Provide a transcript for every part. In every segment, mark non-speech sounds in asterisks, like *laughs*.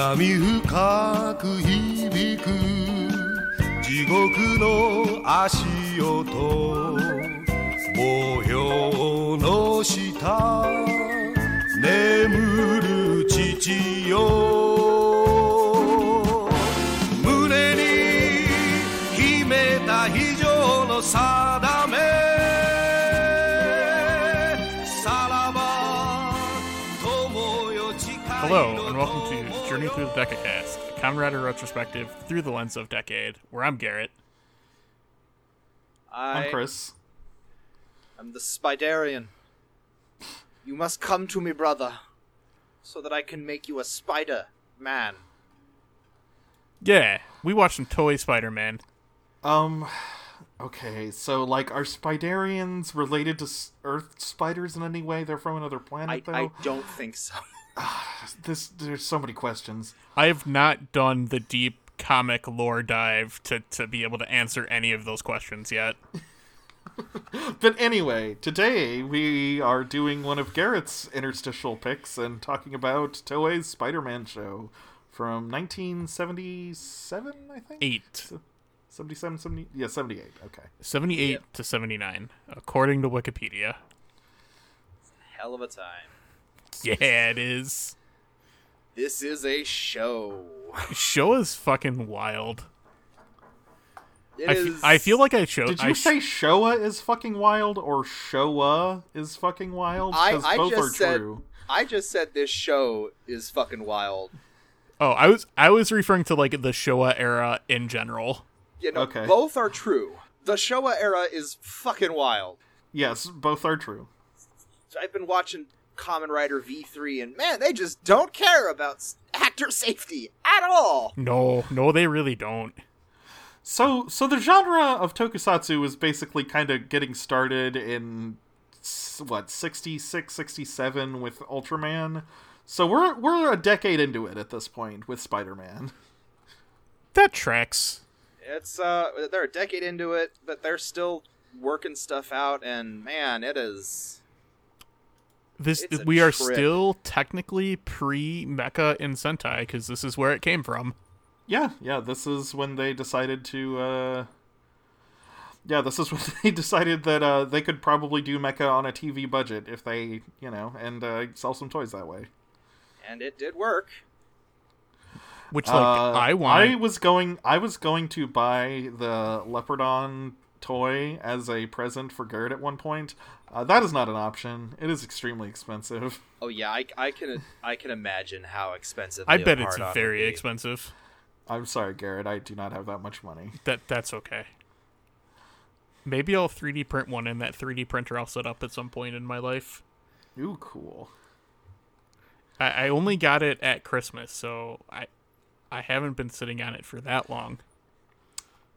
闇深く響く地獄の足音模様の下。Journey Through the Decacast, a Kamen Rider retrospective through the lens of Decade, where I'm Garrett. I I'm Chris. I'm the Spiderian. You must come to me, brother, so that I can make you a spider man. Yeah, we watched some Toei Spider Man. Um, okay, so like, are Spiderians related to Earth spiders in any way? They're from another planet, I, though. I don't think so. *laughs* *sighs* This there's so many questions. I have not done the deep comic lore dive to, to be able to answer any of those questions yet. *laughs* But anyway, today we are doing one of Garrett's interstitial picks and talking about Toei's Spider-Man show from 1977, I think. Eight. 77, 70, yeah, 78. Okay. 78 Yep. to 79, according to Wikipedia. Hell of a time. *laughs* Yeah, it is. This is a show. Show is fucking wild. It I, is- I feel like I showed. Did I you sh- say Showa is fucking wild or Showa is fucking wild? I, Because I both just are said true. I just said this show is fucking wild. Oh, I was I was referring to like the Showa era in general. You know, Okay. both are true. The Showa era is fucking wild. Yes, both are true. I've been watching Kamen Rider V3, and man, they just don't care about actor safety at all. No, no, they really don't. So, so the genre of tokusatsu was basically kind of getting started in what 66, 67 with Ultraman. So we're we're a decade into it at this point with Spider-Man. That tracks. It's uh, they're a decade into it, but they're still working stuff out, and man, it is. This It's we are trip. still technically pre Mecha in Sentai because this is where it came from. Yeah, yeah. This is when they decided to. uh Yeah, this is when *laughs* they decided that uh they could probably do mecha on a TV budget if they, you know, and uh, sell some toys that way. And it did work. Which like Uh, I want. I was going. I was going to buy the Leopardon toy as a present for Garrett at one point. Uh, that is not an option. It is extremely expensive. *laughs* Oh yeah, I, I can I can imagine how expensive. I bet it's very be. expensive. I'm sorry, Garrett. I do not have that much money. That that's okay. Maybe I'll 3D print one in that 3D printer I'll set up at some point in my life. Ooh, cool. I, I only got it at Christmas, so I I haven't been sitting on it for that long.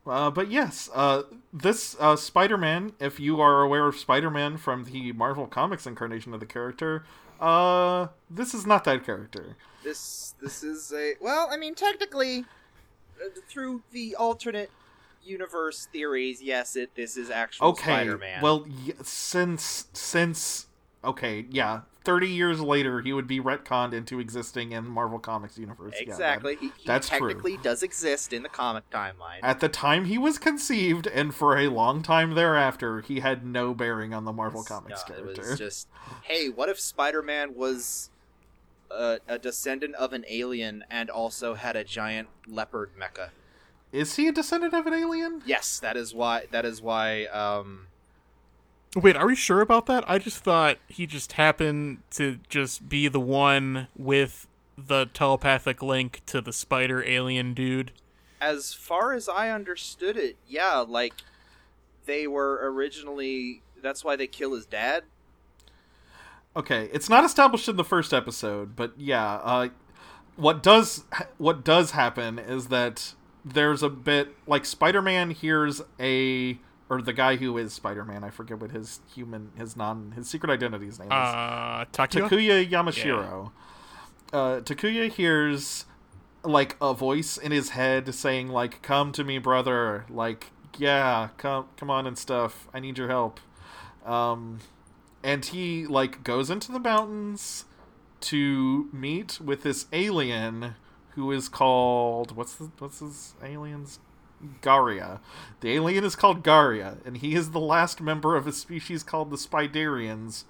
Uh, but yes, uh, this uh, Spider-Man. If you are aware of Spider-Man from the Marvel Comics incarnation of the character, uh, this is not that character. This this is a well, I mean, technically, uh, through the alternate universe theories, yes, it this is actual okay Spider-Man. well y- since since okay yeah 30 years later he would be retconned into existing in marvel comics universe Yeah, that- exactly. he, that's true. technically does exist in the comic timeline. at the time he was conceived and for a long time thereafter he had no bearing on the marvel comics No, character It was just, hey, what if Spider-Man was a, a descendant of an alien and also had a giant leopard mecha? is he a descendant of an alien Yes, that is why. That is why. Um, Wait, are we sure about that? I just thought he just happened to just be the one with the telepathic link to the spider alien dude. as far as I understood it, yeah, like they were originally. That's why they kill his dad. okay it's not established in the first episode but yeah uh what does what does happen is that there's a bit like spider-man hears a or the guy who is spider-man. I forget what his human his non his secret identity's name is. Uh, Takuya? takuya yamashiro. Uh takuya hears like a voice in his head saying like come to me brother. Like yeah come come on and stuff. I need your help. Um and he like goes into the mountains to meet with this alien who is called what's the what's his aliens? Garia. The alien is called Garia, and he is the last member of a species called the Spiderians.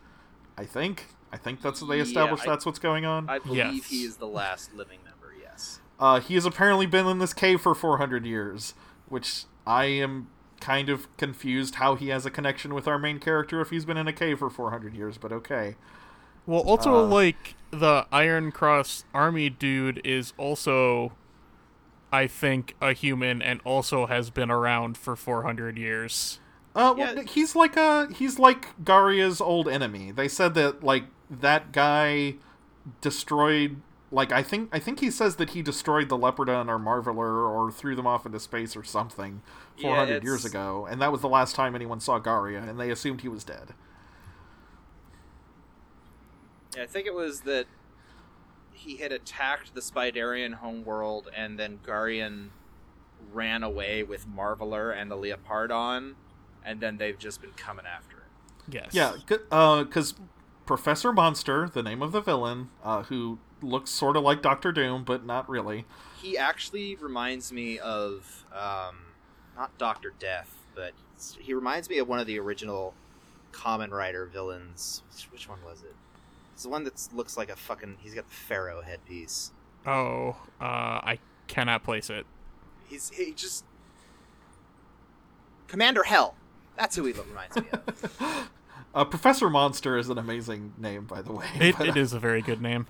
I think. I think that's what they Yeah, established. I- that's what's going on. I believe Yes. he is the last living member. Yes. Uh, he has apparently been in this cave for 400 years, which I am kind of confused how he has a connection with our main character if he's been in a cave for 400 years, but okay. Well, also Uh, like the Iron Cross Army dude is also, I think, a human and also has been around for 400 years. Uh, well, Yeah. he's like a he's like Garia's old enemy. They said that like that guy destroyed like I think I think he says that he destroyed the Leopardon or Marveler or threw them off into space or something Yeah, 400 years ago, and that was the last time anyone saw Garia, and they assumed he was dead. Yeah, I think it was that he had attacked the Spiderian homeworld, and then Garia ran away with Marveler and the Leopardon, and then they've just been coming after him. Yes. Yeah, because Professor Monster, the name of the villain, uh, who looks sort of like Doctor Doom, but not really. He actually reminds me of um, not Doctor Death, but he reminds me of one of the original Kamen Rider villains. Which, which one was it? It's the one that looks like a fucking. He's got the pharaoh headpiece. Oh, uh, I cannot place it. He's he just Commander Hell. That's who he reminds me of. *laughs* Uh, Professor Monster is an amazing name, by the way. *laughs* It, but, it is a very good name.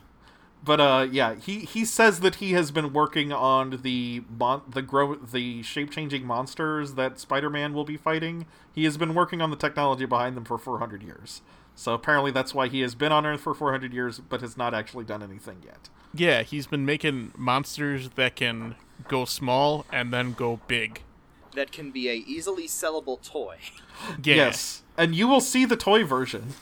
But uh, yeah, he he says that he has been working on the mon- the grow the shape changing monsters that Spider Man will be fighting. He has been working on the technology behind them for 400 years. So apparently that's why he has been on Earth for 400 years, but has not actually done anything yet. Yeah, he's been making monsters that can go small and then go big. that can be a easily sellable toy *laughs* Yeah, Yes, and you will see the toy version.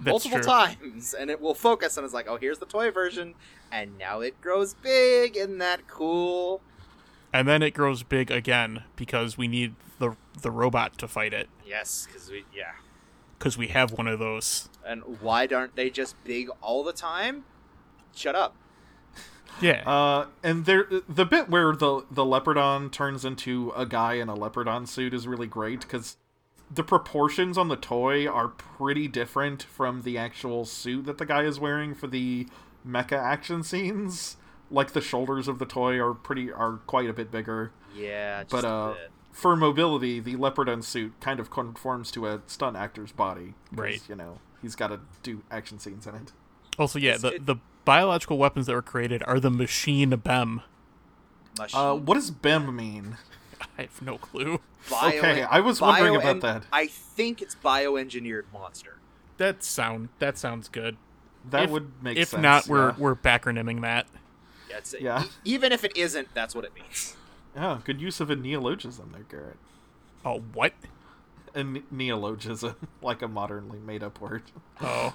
that's multiple true. times, and it will focus and it's like, oh, here's the toy version, and now it grows big. Isn't that cool? And then it grows big again because we need the the robot to fight it Yes, because we yeah. Because we have one of those. And why aren't they just big all the time? Shut up. Yeah. Uh, and there, the bit where the the leopardon turns into a guy in a leopardon suit is really great because the proportions on the toy are pretty different from the actual suit that the guy is wearing for the mecha action scenes. Like the shoulders of the toy are pretty are quite a bit bigger, Yeah, just but a uh, bit. For mobility, the leopardon suit kind of conforms to a stunt actor's body. Right. You know, he's got to do action scenes in it. also, yeah, the it- the biological weapons that were created are the machine BEM. Machine. Uh, what does BEM mean? *laughs* I have no clue. Bio- okay, I was wondering about bio- that. I think it's bioengineered monster. That sound that sounds good. That If- would make if sense. not, we're yeah. we're bacronyming that. Yeah, it's, Yeah. e- even if it isn't, that's what it means. Yeah, good use of a neologism there, Garrett. Oh, what? A ne- neologism, *laughs* like a modernly made up word. Oh,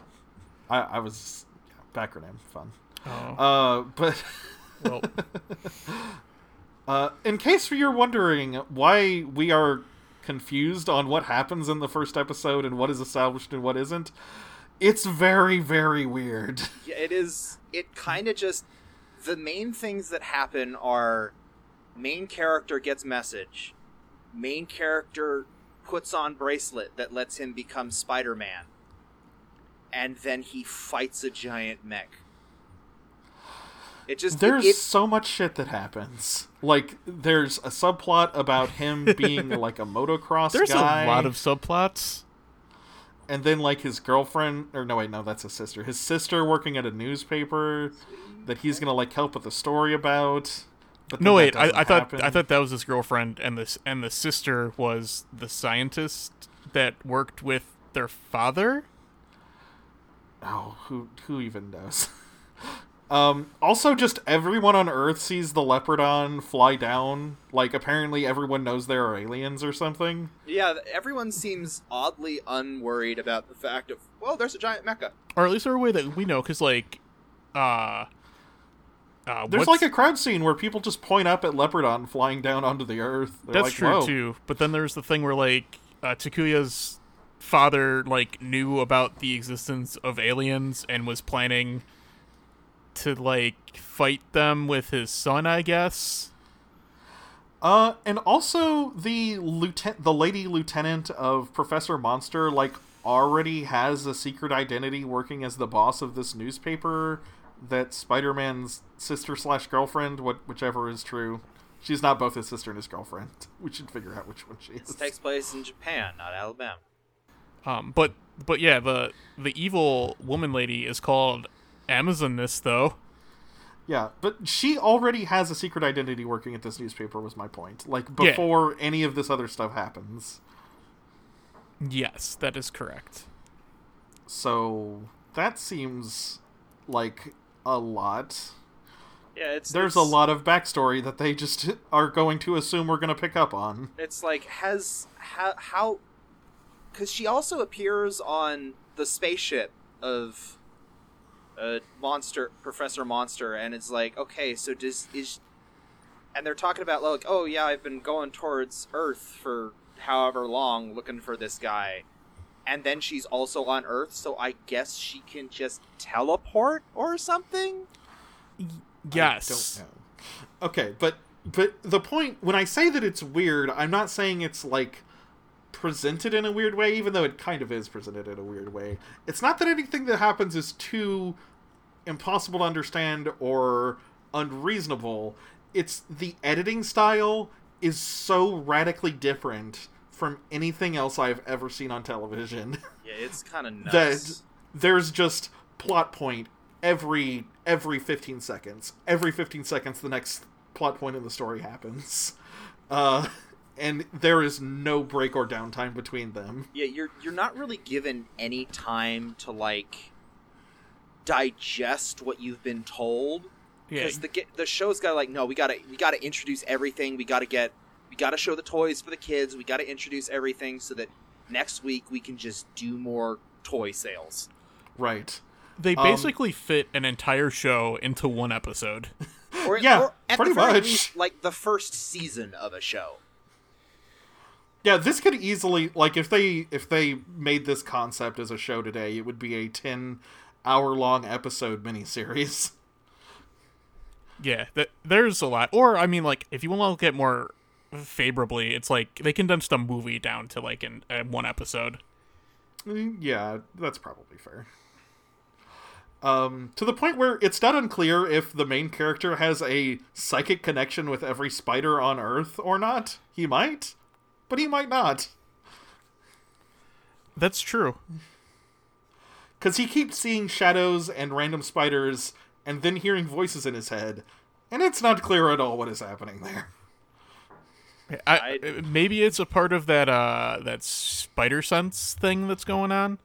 I, I was yeah, backronym fun. oh. Uh, but *laughs* Well, uh, in case you're wondering why we are confused on what happens in the first episode and what is established and what isn't, it's very very weird. Yeah, it is. It kind of just the main things that happen are main character gets message, main character puts on bracelet that lets him become Spider Man, and then he fights a giant mech. It just There's it, so much shit that happens. Like there's a subplot about him *laughs* being like a motocross there's guy. a lot of subplots. and then like his girlfriend or no wait no that's his sister his sister working at a newspaper that he's gonna like help with the story about but No, wait. I, I thought. I thought that was his girlfriend, and this and the sister was the scientist that worked with their father. oh who who even knows *laughs* um also just everyone on earth sees the leopardon fly down like apparently everyone knows there are aliens or something yeah, everyone seems oddly unworried about the fact of well, there's a giant mecha. or at least in a way that we know, because like, uh, uh there's like a crowd scene where people just point up at leopardon flying down onto the earth They're that's like, true "Whoa." too. But then there's the thing where like uh, Takuya's father like knew about the existence of aliens and was planning to like fight them with his son, I guess. Uh, and also the lieutenant, the lady lieutenant of Professor Monster, like already has a secret identity, working as the boss of this newspaper. That Spider-Man's sister slash girlfriend, what whichever is true, she's not both his sister and his girlfriend. *laughs* We should figure out which one she is. This takes place in Japan, not Alabama. Um, but but yeah, the the evil woman lady is called Amazoness though. Yeah, but she already has a secret identity working at this newspaper. Was my point? Like Yeah. before any of this other stuff happens. Yes, that is correct. So that seems like a lot. Yeah, it's There's it's, a lot of backstory that they just *laughs* are going to assume we're going to pick up on. It's like has how how because she also appears on the spaceship of uh, monster Professor Monster, and it's like okay, so does is and they're talking about like oh yeah, I've been going towards Earth for however long looking for this guy. And then she's also on Earth, so I guess she can just teleport or something. Yes. I don't know. Okay, but but the point when I say that it's weird, I'm not saying it's like presented in a weird way, even though it kind of is presented in a weird way. It's not that anything that happens is too impossible to understand or unreasonable. It's the editing style is so radically different from anything else I've ever seen on television. *laughs* Yeah, it's kind of nuts. that there's just plot point every every 15 seconds every 15 seconds the next plot point in the story happens *laughs* uh and there is no break or downtime between them yeah you're you're not really given any time to like digest what you've been told Yeah. because the the show's got like no we gotta we gotta introduce everything we gotta get we gotta show the toys for the kids we gotta introduce everything so that next week we can just do more toy sales right They Um, basically fit an entire show into one episode. *laughs* or, Yeah, or at pretty the very much. least, like the first season of a show yeah this could easily like if they if they made this concept as a show today it would be a 10 hour long episode miniseries Yeah, th- there's a lot. Or I mean, like if you want to look at more favorably, it's like they condensed a movie down to like in uh, one episode. Mm, Yeah, that's probably fair. Um, to the point where it's not unclear if the main character has a psychic connection with every spider on Earth or not. He might, but he might not. That's true. Because he keeps seeing shadows and random spiders and then hearing voices in his head, and it's not clear at all what is happening there. I, I- maybe it's a part of that uh that spider sense thing that's going on.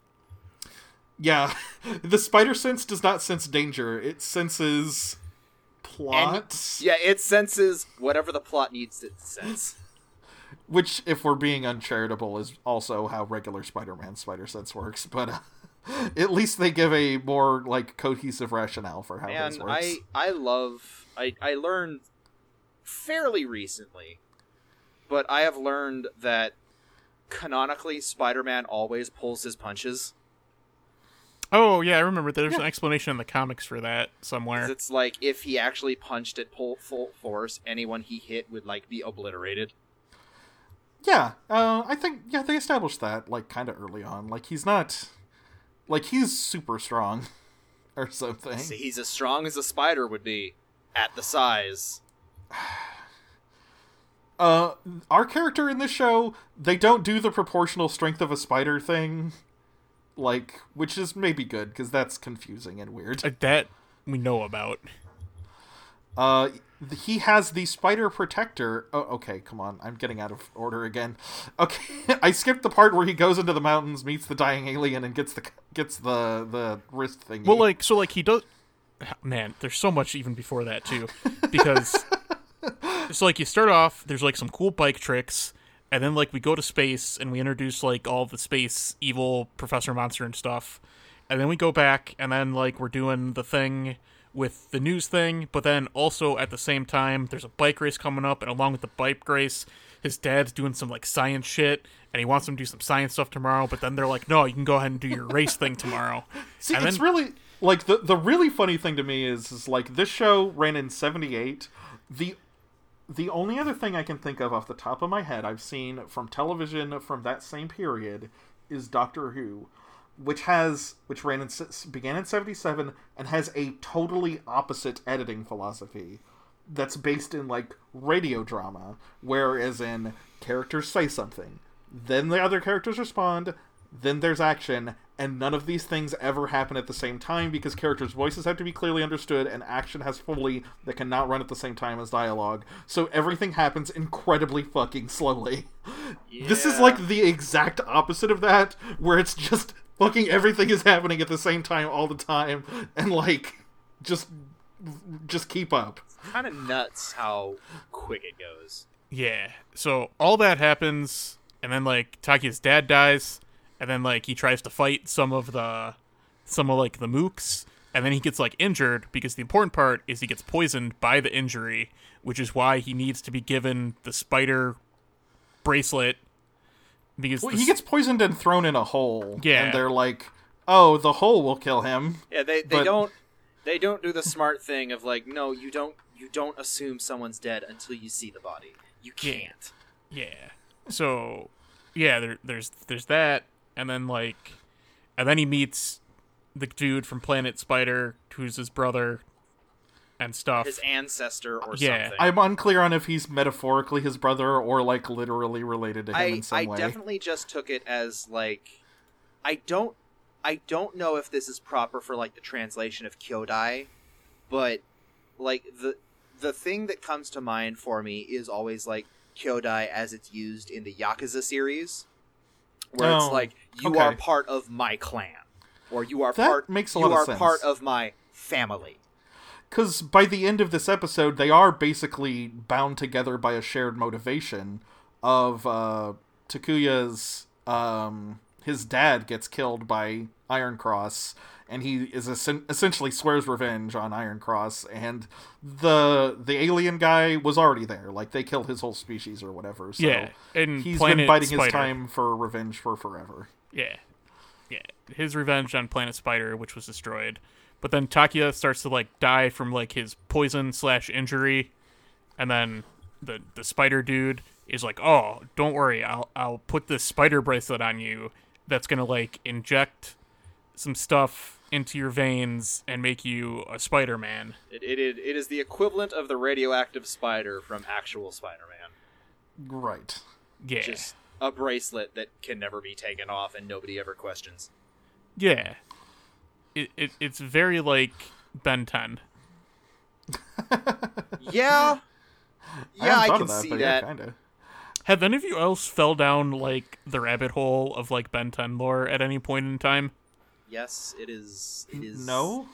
Yeah, *laughs* the spider sense does not sense danger, it senses plot. yeah it senses whatever the plot needs to sense Which, if we're being uncharitable, is also how regular Spider-Man spider sense works. But uh, *laughs* at least they give a more like cohesive rationale for how this Man, works. I I love I I learned fairly recently, but I have learned that canonically Spider-Man always pulls his punches. Oh yeah, I remember. There's an explanation in the comics for that somewhere. It's like if he actually punched at full full force, anyone he hit would like be obliterated. Yeah, uh, I think yeah they established that like kind of early on. Like he's not like he's super strong *laughs* or something. See, he's as strong as a spider would be at the size. *sighs* *sighs* *sighs* Uh, our character in this show they don't do the proportional strength of a spider thing, like which is maybe good because that's confusing and weird. Uh, that we know about. Uh, he has the spider protector. Oh, okay, come on. I'm getting out of order again. Okay, *laughs* I skipped the part where he goes into the mountains, meets the dying alien, and gets the gets the the wrist thing. Well, like so, like he does. Man, there's so much even before that too, because *laughs* so like you start off. There's like some cool bike tricks, and then like we go to space and we introduce like all the space evil Professor Monster and stuff, and then we go back and then like we're doing the thing with the news thing, but then also at the same time there's a bike race coming up, and along with the bike race, his dad's doing some like science shit, and he wants him to do some science stuff tomorrow. But then they're like, no, you can go ahead and do your race thing tomorrow. *laughs* See, and it's then- really like the the really funny thing to me is is like this show ran in 78 the the only other thing i can think of off the top of my head i've seen from television from that same period is doctor who which has which ran in began in 77 and has a totally opposite editing philosophy that's based in like radio drama whereas in characters say something then the other characters respond then there's action and none of these things ever happen at the same time because characters voices have to be clearly understood and action has fully that cannot run at the same time as dialogue so everything happens incredibly fucking slowly *laughs* this is like the exact opposite of that where it's just fucking everything is happening at the same time all the time and like just just keep up kind of nuts how quick it goes. Yeah. So all that happens, and then like Takuya's dad dies, and then like he tries to fight some of the, some of like the mooks, and then he gets like injured because the important part is he gets poisoned by the injury, which is why he needs to be given the spider bracelet. Because well, the he gets poisoned and thrown in a hole Yeah. and they're like oh the hole will kill him Yeah, they they But- don't they don't do the smart thing of like, no, you don't you don't assume someone's dead until you see the body. You can't. Yeah. So, yeah, there, there's there's that, and then like, and then he meets the dude from Planet Spider, who's his brother, and stuff. His ancestor or Yeah. something. i'm unclear on if he's metaphorically his brother or like literally related to him I, in some I way definitely just took it as like I don't I don't know if this is proper for like the translation of Kyodai, but like the the thing that comes to mind for me is always like Kyodai as it's used in the Yakuza series, where Oh, it's like you okay. are part of my clan, or you are That part makes a you lot of are sense. part of my family. because by the end of this episode they are basically bound together by a shared motivation of uh takuya's um his dad gets killed by iron cross and he is essen- essentially swears revenge on iron cross and the the alien guy was already there like they killed his whole species or whatever so yeah, and he's Planet been biding Spider. his time for revenge for forever Yeah, yeah, his revenge on Planet Spider, which was destroyed. But then Takuya starts to like die from like his poison slash injury, and then the the spider dude is like, "Oh, don't worry, I'll I'll put this spider bracelet on you that's gonna like inject some stuff into your veins and make you a Spider Man." It, it, it, it is the equivalent of the radioactive spider from actual Spider-Man. right Yeah, Just a bracelet that can never be taken off and nobody ever questions. yeah. It, it it's very like Ben Ten. *laughs* Yeah. Yeah, I, hadn't can that, see that. yeah, kind of Have any of you else fell down like the rabbit hole of like Ben 10 lore at any point in time? Yes, it is. It is. no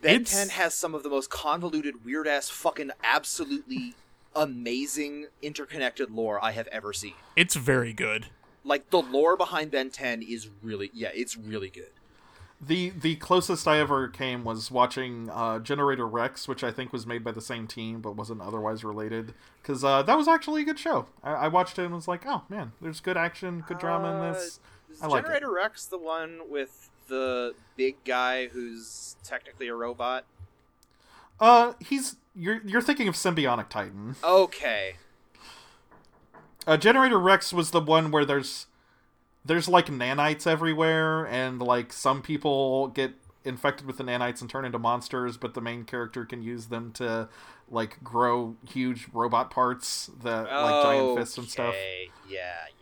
Ben It's- 10 has some of the most convoluted, weird ass, fucking absolutely amazing interconnected lore I have ever seen. It's very good. Like the lore behind Ben 10 is really, yeah, it's really good. The the closest I ever came was watching uh, Generator Rex, which I think was made by the same team but wasn't otherwise related. Because uh, that was actually a good show. I, I watched it and was like, oh man, there's good action, good drama in this. Is I like it. Generator Rex the one with the big guy who's technically a robot? Uh, he's you're you're thinking of Symbionic Titan. Okay. Uh, Generator Rex was the one where there's there's like nanites everywhere, and like some people get infected with the nanites and turn into monsters, but the main character can use them to like grow huge robot parts that like giant fists and stuff. Okay. Yeah, yeah. Yeah,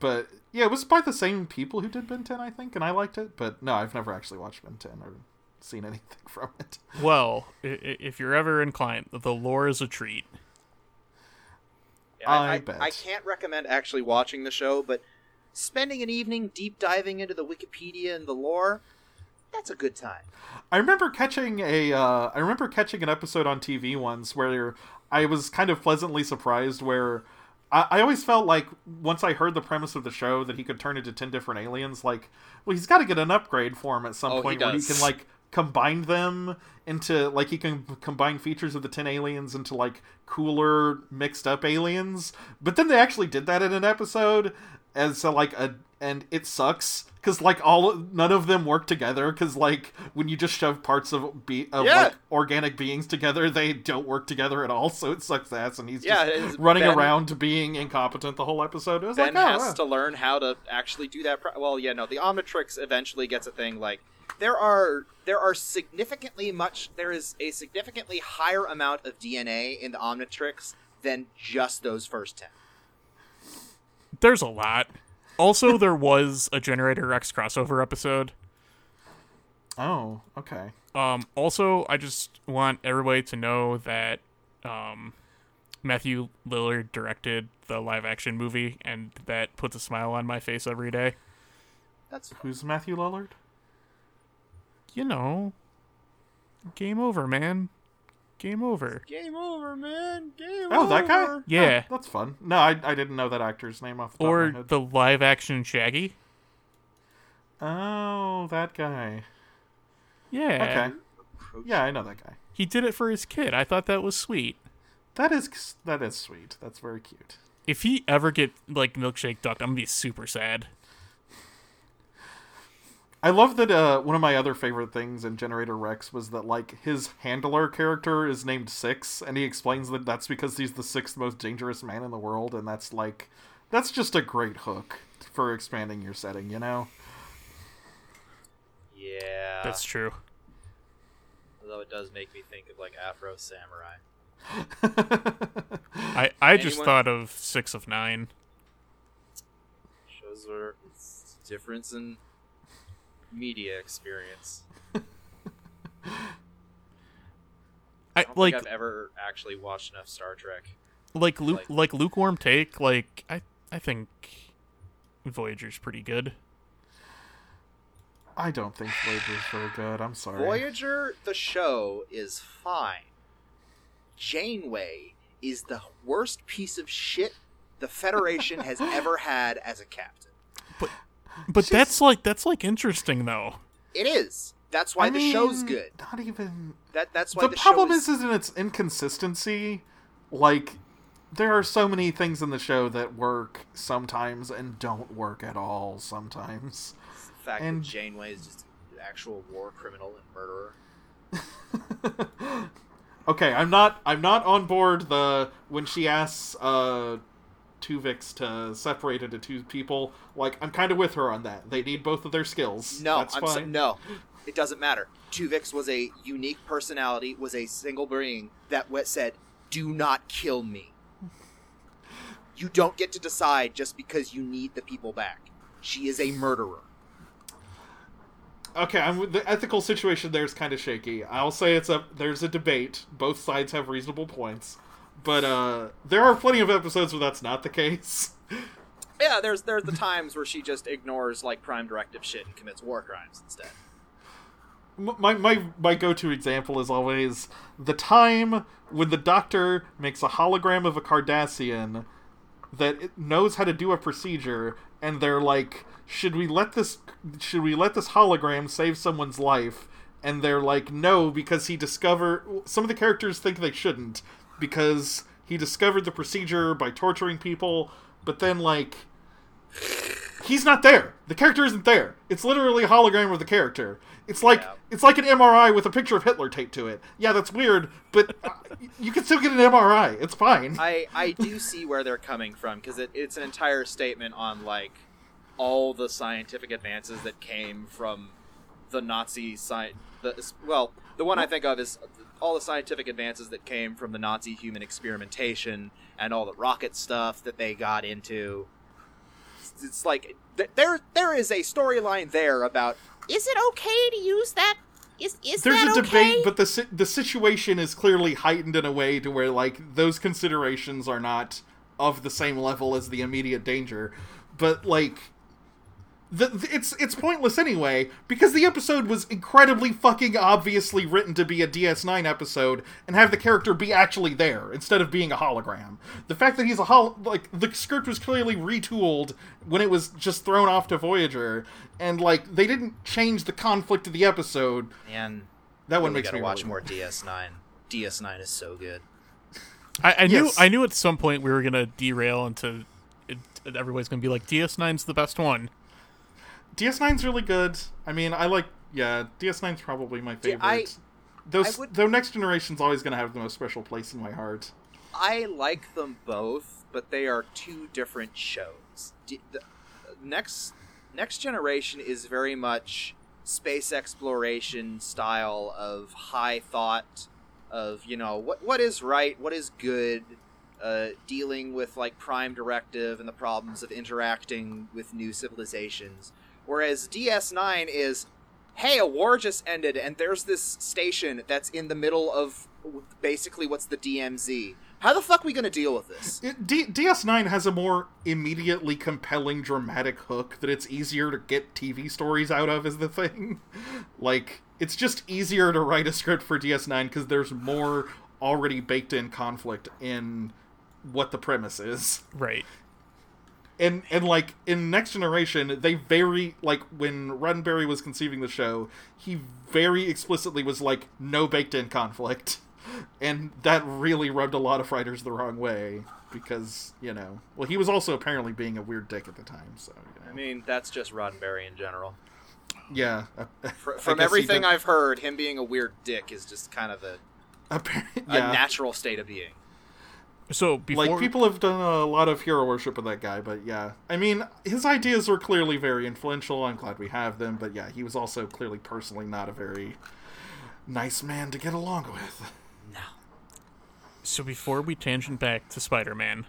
but yeah, it was by the same people who did Ben 10, I think, and I liked it. But no, I've never actually watched Ben 10 or seen anything *laughs* from it. Well, i- i- if you're ever inclined, the lore is a treat. Yeah, I I, bet. I can't recommend actually watching the show, but spending an evening deep diving into the Wikipedia and the lore, that's a good time. I remember catching a uh, I remember catching an episode on TV once where I was kind of pleasantly surprised where I, I always felt like once I heard the premise of the show that he could turn into ten different aliens, like well he's got to get an upgrade for him at some Oh, he point where he can like combine them into like he can combine features of the 10 aliens into like cooler mixed up aliens. But then they actually did that in an episode as uh, like a and it sucks because like all none of them work together because like when you just shove parts of be of Yeah. like organic beings together they don't work together at all *laughs* so it sucks ass and he's Yeah, just running Ben- around being incompetent the whole episode it was Ben like oh, has wow. to learn how to actually do that. Pro- well, yeah, no, the Omnitrix eventually gets a thing like there are there are significantly much there is a significantly higher amount of DNA in the Omnitrix than just those first ten. There's a lot. Also, there was a Generator Rex crossover episode. oh okay Um, also, I just want everybody to know that um, Matthew Lillard directed the live action movie, and that puts a smile on my face every day. That's who's matthew lillard You know, game over, man. Game over. game over, man. Game over. oh that guy Yeah. Oh, that's fun no I, I didn't know that actor's name off the top Or of my head the live action Shaggy. oh that guy Yeah. okay yeah i know that guy He did it for his kid. I thought that was sweet. that is that is sweet that's very cute If he ever get like milkshake ducked, I'm gonna be super sad. I love that uh, one of my other favorite things in Generator Rex was that like his handler character is named Six, and he explains that that's because he's the sixth most dangerous man in the world, and that's like that's just a great hook for expanding your setting, you know. Yeah, That's true. although it does make me think of like Afro Samurai. *laughs* I I just Anyone- thought of Six of Nine. Shows where it's difference in media experience. *laughs* I I don't like think I've ever actually watched enough Star Trek. like lu- like- like lukewarm take. Like I I think Voyager's pretty good. I don't think Voyager's very good. I'm sorry. Voyager, the show, is fine. Janeway is the worst piece of shit the Federation has *laughs* ever had as a captain. But She's- that's like that's like interesting though. It is. That's why I the show's good. Not even. That that's why The, the, problem show is, is in its inconsistency. Like, there are so many things in the show that work sometimes and don't work at all sometimes. the fact and- that Janeway is just an actual war criminal and murderer. *laughs* Okay, I'm not. I'm not on board the when she asks uh, Tuvix to separate into two people. Like, I'm kind of with her on that. They need both of their skills. No, that's I'm fine. so, no. It doesn't matter. Tuvix was a unique personality, was a single being that said, "Do not kill me." You don't get to decide just because you need the people back. She is a murderer. Okay, I'm the ethical situation there is kind of shaky. I'll say it's a there's a debate. Both sides have reasonable points, but uh, there are plenty of episodes where that's not the case. *laughs* Yeah, there's there's the times where she just ignores like prime directive shit and commits war crimes instead. My my my go-to example is always the time when the doctor makes a hologram of a Cardassian that knows how to do a procedure and they're like should we let this should we let this hologram save someone's life and they're like no because he discover some of the characters think they shouldn't because he discovered the procedure by torturing people but then like he's not there. The character isn't there. It's literally a hologram of the character. It's like Yeah. it's like an MRI with a picture of Hitler taped to it. Yeah, that's weird, but uh, you can still get an MRI. It's fine. I I do see where they're coming from because it, it's an entire statement on like all the scientific advances that came from the Nazi sci the well the one I think of is all the scientific advances that came from the Nazi human experimentation and all the rocket stuff that they got into. It's, it's like th- there there is a storyline there about is it okay to use that? Is is There's a okay? debate, but the the situation is clearly heightened in a way to where like those considerations are not of the same level as the immediate danger. But like the, the- it's it's pointless anyway because the episode was incredibly fucking obviously written to be a DS9 episode and have the character be actually there instead of being a hologram. The fact that he's a hol like the script was clearly retooled when it was just thrown off to Voyager and like they didn't change the conflict of the episode. and That one we makes gotta me watch really- more DS9. DS9 is so good. I, I knew Yes. I knew at some point we were gonna derail into it, everybody's gonna be like DS9's the best one. DS9's really good. I mean, I like yeah, DS9's probably my favorite. I- Those I would- though next generation's always going to have the most special place in my heart. I like them both, but they are two different shows. D- the, next Next Generation is very much space exploration style of high thought of you know what what is right, what is good, uh, dealing with like Prime Directive and the problems of interacting with new civilizations. Whereas DS9 is, hey, a war just ended, and there's this station that's in the middle of basically what's the DMZ. How the fuck are we gonna deal with this? It, D- DS9 has a more immediately compelling dramatic hook that it's easier to get TV stories out of is the thing. *laughs* like it's just easier to write a script for DS9 because there's more already baked in conflict in what the premise is. Right. And and like in next generation they very like when roddenberry was conceiving the show he very explicitly was like no baked in conflict *laughs* and that really rubbed a lot of writers the wrong way because you know well he was also apparently being a weird dick at the time so you know. I mean, that's just Roddenberry in general. yeah Fr- From everything I've heard, him being a weird dick is just kind of a, a yeah natural state of being. So before like people have done a lot of hero worship of that guy but yeah i mean his ideas were clearly very influential i'm glad we have them but yeah he was also clearly personally not a very nice man to get along with No. so before we tangent back to Spider-Man,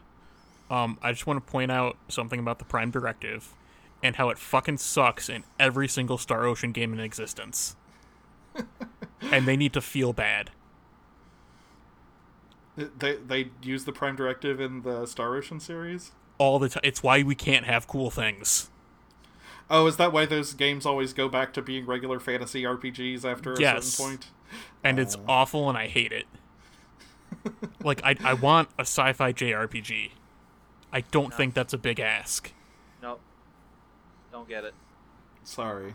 um, I just want to point out something about the Prime Directive and how it fucking sucks in every single Star Ocean game in existence. *laughs* and they need to feel bad. They they use the Prime Directive in the Star Ocean series. all the time. It's why we can't have cool things. Oh, is that why those games always go back to being regular fantasy RPGs after a Yes. certain point? And it's oh. awful and I hate it. *laughs* like I I want a sci-fi JRPG. I don't think that's a big ask. Nope. Don't get it. Sorry.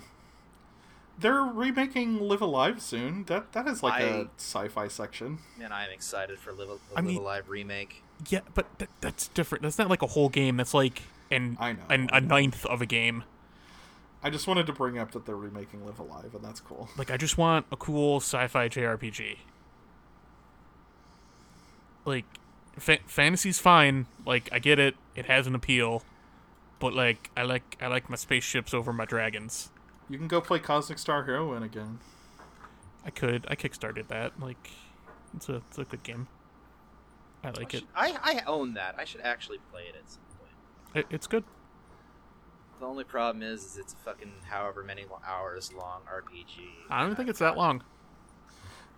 They're remaking Live A Live soon. That that is like a I- sci-fi section. Man, I'm excited for Live, I Live mean- Alive remake. Yeah, but th- that's different. That's not like a whole game. That's like an, I know, an I a ninth of a game. I just wanted to bring up that they're remaking Live A Live, and that's cool. Like I just want a cool sci-fi JRPG. Like fa- fantasy's fine. Like I get it. It has an appeal. But like I like I like my spaceships over my dragons. You can go play Cosmic Star Heroine again. I could. I kickstarted that. Like it's a it's a good game. I like I, it. I, I own that. I should actually play it at some point. it. It's good. The only problem is, is it's a fucking however many hours long RPG. I don't think it's that long.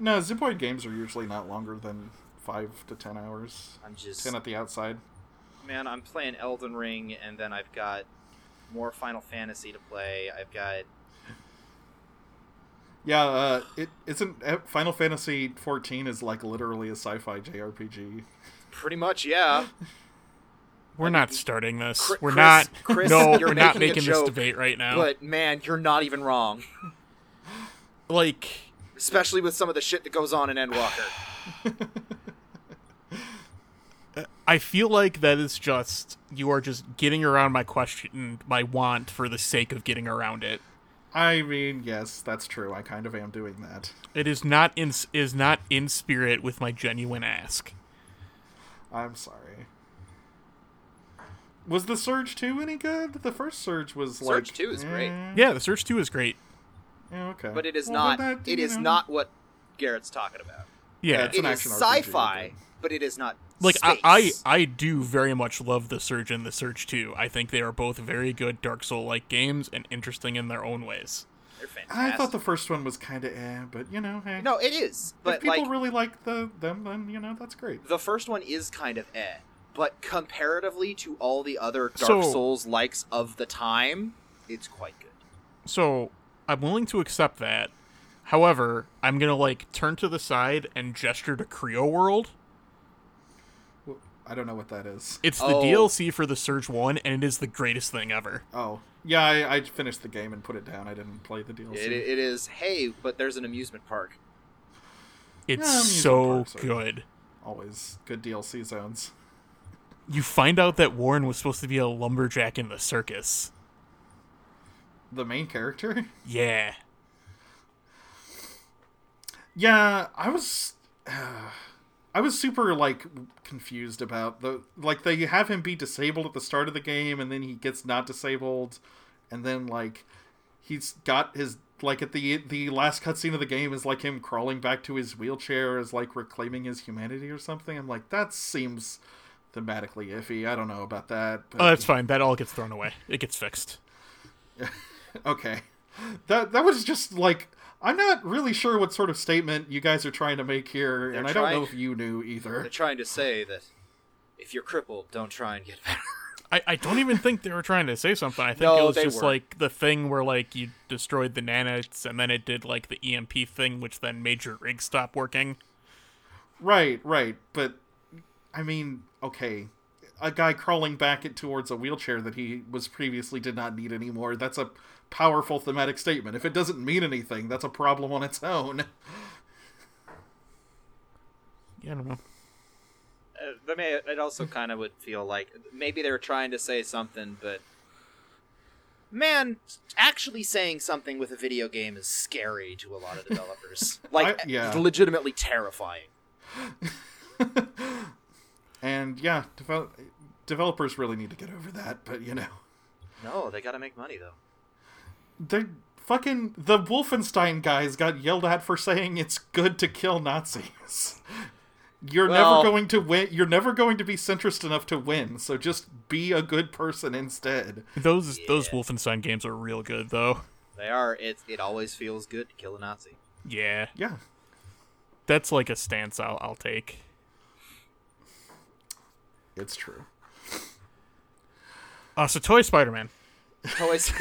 No, Zeboyd games are usually not longer than five to ten hours. I'm just Ten at the outside. man. I'm playing Elden Ring, and then I've got more Final Fantasy to play. I've got Yeah, uh, it isn't uh, Final Fantasy fourteen is like literally a sci-fi JRPG. pretty much yeah. We're not starting this. Chris- we're not. Chris, no, you're we're not making a making this debate right now. But man, you're not even wrong. like, Especially with some of the shit that goes on in Endwalker. I feel like that is just you are just getting around my question, my want for the sake of getting around it. I mean, yes, that's true. I kind of am doing that. It is not in is not in spirit with my genuine ask. I'm sorry. Was the Surge 2 any good? The first Surge was like Surge 2 is great. eh, Yeah, the Surge Two is great. yeah, okay. But it is Well, not. then that, it you is know, not what Garrett's talking about. Yeah, It's an It is action sci-fi, but it is not. like I, I. I do very much love the Surge and the Surge Two. I think they are both very good Dark Soul like games and interesting in their own ways. They're fantastic. I thought the first one was kind of eh, but you know, hey. No, it is. if But people like really like the them, then you know that's great. the first one is kind of eh. But comparatively to all the other Dark So- Souls likes of the time, it's quite good. So I'm willing to accept that. However, I'm gonna like turn to the side and gesture to Creo World. Well, I don't know what that is. It's the Oh. DLC for the Surge One, and it is the greatest thing ever. Oh, yeah, I, I finished the game and put it down. I didn't play the DLC. It, it is hey, but there's an amusement park. It's Yeah, amusement so good. Always good DLC zones. You find out that Warren was supposed to be a lumberjack in the circus. the main character. *laughs* Yeah. Yeah, I was uh, I was super like confused about the like they have him be disabled at the start of the game and then he gets not disabled and then like he's got his like at the the last cutscene of the game is like him crawling back to his wheelchair as like reclaiming his humanity or something. I'm like that seems thematically iffy. I don't know about that. But, Oh, that's fine. That all gets thrown away. It gets fixed. *laughs* okay. That that was just like I'm not really sure what sort of statement you guys are trying to make here, and I don't know if you knew either. They're trying to say that if you're crippled, don't try and get better. *laughs* I, I don't even think they were trying to say something. I think No, it was they just weren't. like the thing where like you destroyed the nanites and then it did like the EMP thing, which then made your rig stop working. Right, right, but I mean, okay, a guy crawling back it towards a wheelchair that he was previously did not need anymore. That's a powerful thematic statement. If it doesn't mean anything, that's a problem on its own. Yeah, I don't know. Uh, but may, it also kind of would feel like maybe they were trying to say something, but man, actually saying something with a video game is scary to a lot of developers. *laughs* like, I- yeah. legitimately terrifying. *laughs* And yeah, devel- developers really need to get over that, but you know. No, they got to make money though. They fucking the Wolfenstein guys got yelled at for saying it's good to kill Nazis. *laughs* You're Well- never going to win. You're never going to be centrist enough to win. So just be a good person instead. Those those Wolfenstein games are real good though. They are. It it always feels good to kill a Nazi. Yeah, Yeah. that's like a stance I'll I'll take. It's true. Uh, so Toei Spider Man. *laughs* Always. *laughs*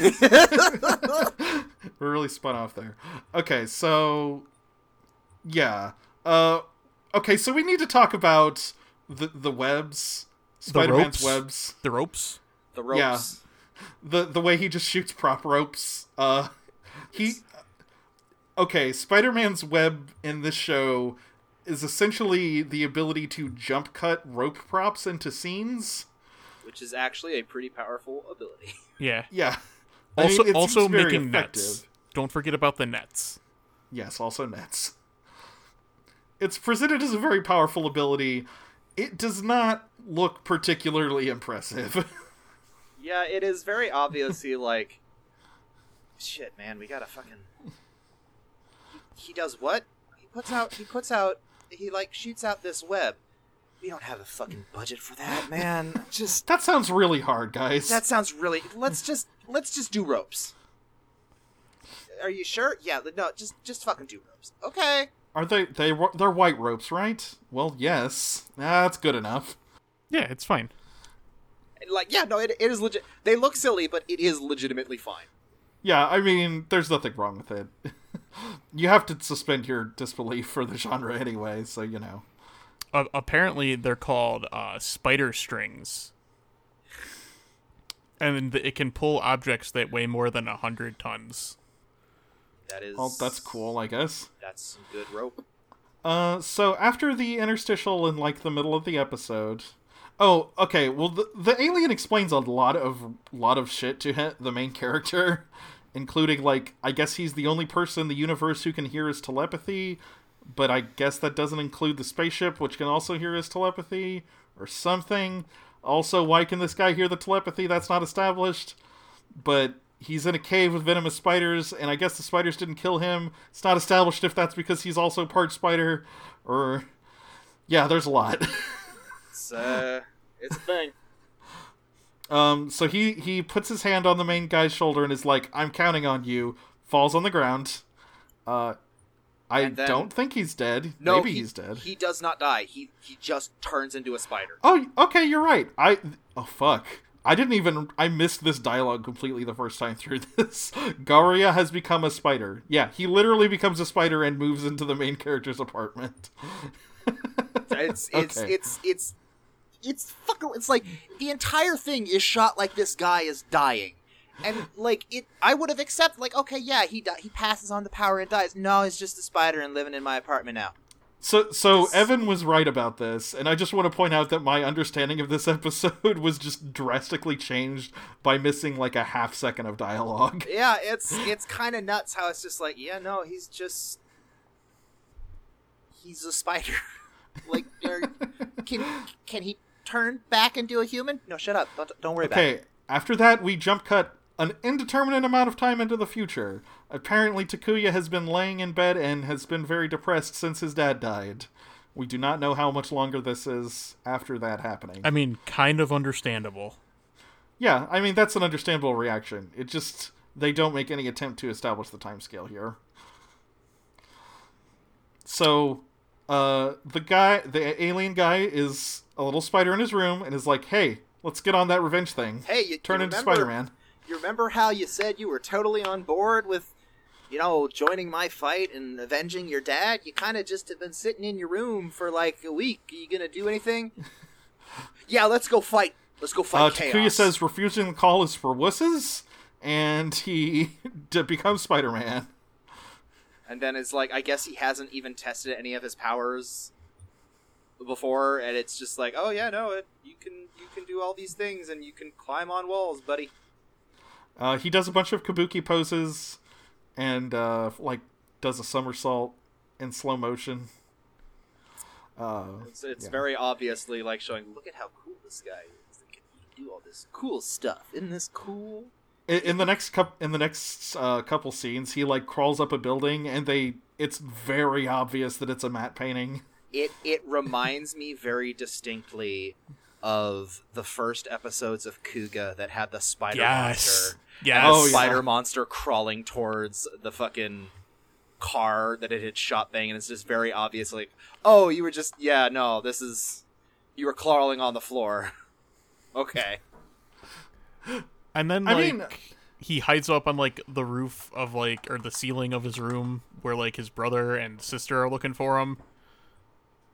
We're really spun off there. Okay, so yeah. Uh okay, so we need to talk about the the webs. Spider-Man's webs. The ropes. the ropes. Yeah. the the way he just shoots prop ropes. Uh, he okay. Spider Man's web in this show is essentially the ability to jump cut rope props into scenes. Which is actually a pretty powerful ability. *laughs* Yeah. Yeah. I mean, Also it also making effective. nets. Don't forget about the nets. Yes, also nets. It's presented as a very powerful ability. It does not look particularly impressive. *laughs* Yeah, it is very obviously *laughs* like, shit, man. We gotta fucking. He, he does what? He puts out. He puts out. He like shoots out this web. We don't have a fucking budget for that, man. *laughs* Just that sounds really hard, guys. that sounds really. Let's just let's just do ropes. Are you sure? Yeah. No, just just fucking do ropes. Okay. Are they they they're white ropes, right? Well, yes. That's good enough. Yeah, it's fine. Like yeah, no, it, it is legit. They look silly, but it is legitimately fine. Yeah, I mean, there's nothing wrong with it. *laughs* you have to suspend your disbelief for the genre anyway, so you know. Uh, apparently, they're called uh, spider strings, and it can pull objects that weigh more than a hundred tons. That is. Well, that's cool, I guess. That's some good rope. Uh, so after the interstitial in like the middle of the episode, oh, okay. Well, the, the alien explains a lot of lot of shit to him, the main character, *laughs* including like I guess he's the only person in the universe who can hear his telepathy, but I guess that doesn't include the spaceship, which can also hear his telepathy or something. Also, why can this guy hear the telepathy? That's not established. But he's in a cave with venomous spiders, and I guess the spiders didn't kill him. It's not established if that's because he's also part spider, or yeah, there's a lot. It's uh, it's a thing. *laughs* um, so he he puts his hand on the main guy's shoulder and is like, "I'm counting on you." Falls on the ground. Uh, I then- don't think he's dead. No, Maybe he, he's dead. He does not die. He he just turns into a spider. Oh, okay, you're right. I oh fuck. I didn't even I missed this dialogue completely the first time *laughs* through this. Garia has become a spider. Yeah, he literally becomes a spider and moves into the main character's apartment. *laughs* It's it's Okay. it's it's it's fucking. It's like the entire thing is shot like this guy is dying, and like it. I would have accepted like okay, yeah, he di- he passes on the power and dies. No, he's just a spider and living in my apartment now. So, so Evan was right about this, and I just want to point out that my understanding of this *laughs* episode was just drastically changed by missing like a half second of dialogue. *laughs* Yeah, it's it's kind of nuts how it's just like, yeah, no, he's just he's a spider. *laughs* like, are, can can he turn back into a human? No, shut up. Don't don't worry about it. Okay, after that, we jump cut an indeterminate amount of time into the future. Apparently, Takuya has been laying in bed and has been very depressed since his dad died. We do not know how much longer this is after that happening. I mean, kind of understandable. Yeah, I mean that's an understandable reaction. It just they don't make any attempt to establish the timescale here. So, uh, the guy, the alien guy, is a little spider in his room and is like, "Hey, let's get on that revenge thing. Hey, you Turn you into Spider-Man." You remember how you said you were totally on board with, you know, joining my fight and avenging your dad? You kind of just have been sitting in your room for like a week. Are you gonna do anything? *laughs* yeah, let's go fight. Let's go Uh, fight Takuya chaos. says refusing the call is for wusses, and he *laughs* becomes Spider-Man. and then it's like I guess he hasn't even tested any of his powers before, and it's just like, oh yeah, no, it, you can you can do all these things, and you can climb on walls, buddy. Uh, he does a bunch of kabuki poses, and uh, like does a somersault in slow motion. Uh, It's, it's Yeah. very obviously like showing, look at how cool this guy is. He can do all this cool stuff. Isn't this cool? in, in the next cup, in the next uh, couple scenes, he like crawls up a building, and they it's very obvious that it's a matte painting. It it reminds me very distinctly of the first episodes of Kuuga that had the spider Yes. monster. Yes. and the Oh, yeah. spider monster crawling towards the fucking car that it had shot thing, and it's just very obvious like, oh, you were just yeah, no, this is you were crawling on the floor. *laughs* okay. And then I like mean- he hides up on like the roof of like or the ceiling of his room where like his brother and sister are looking for him.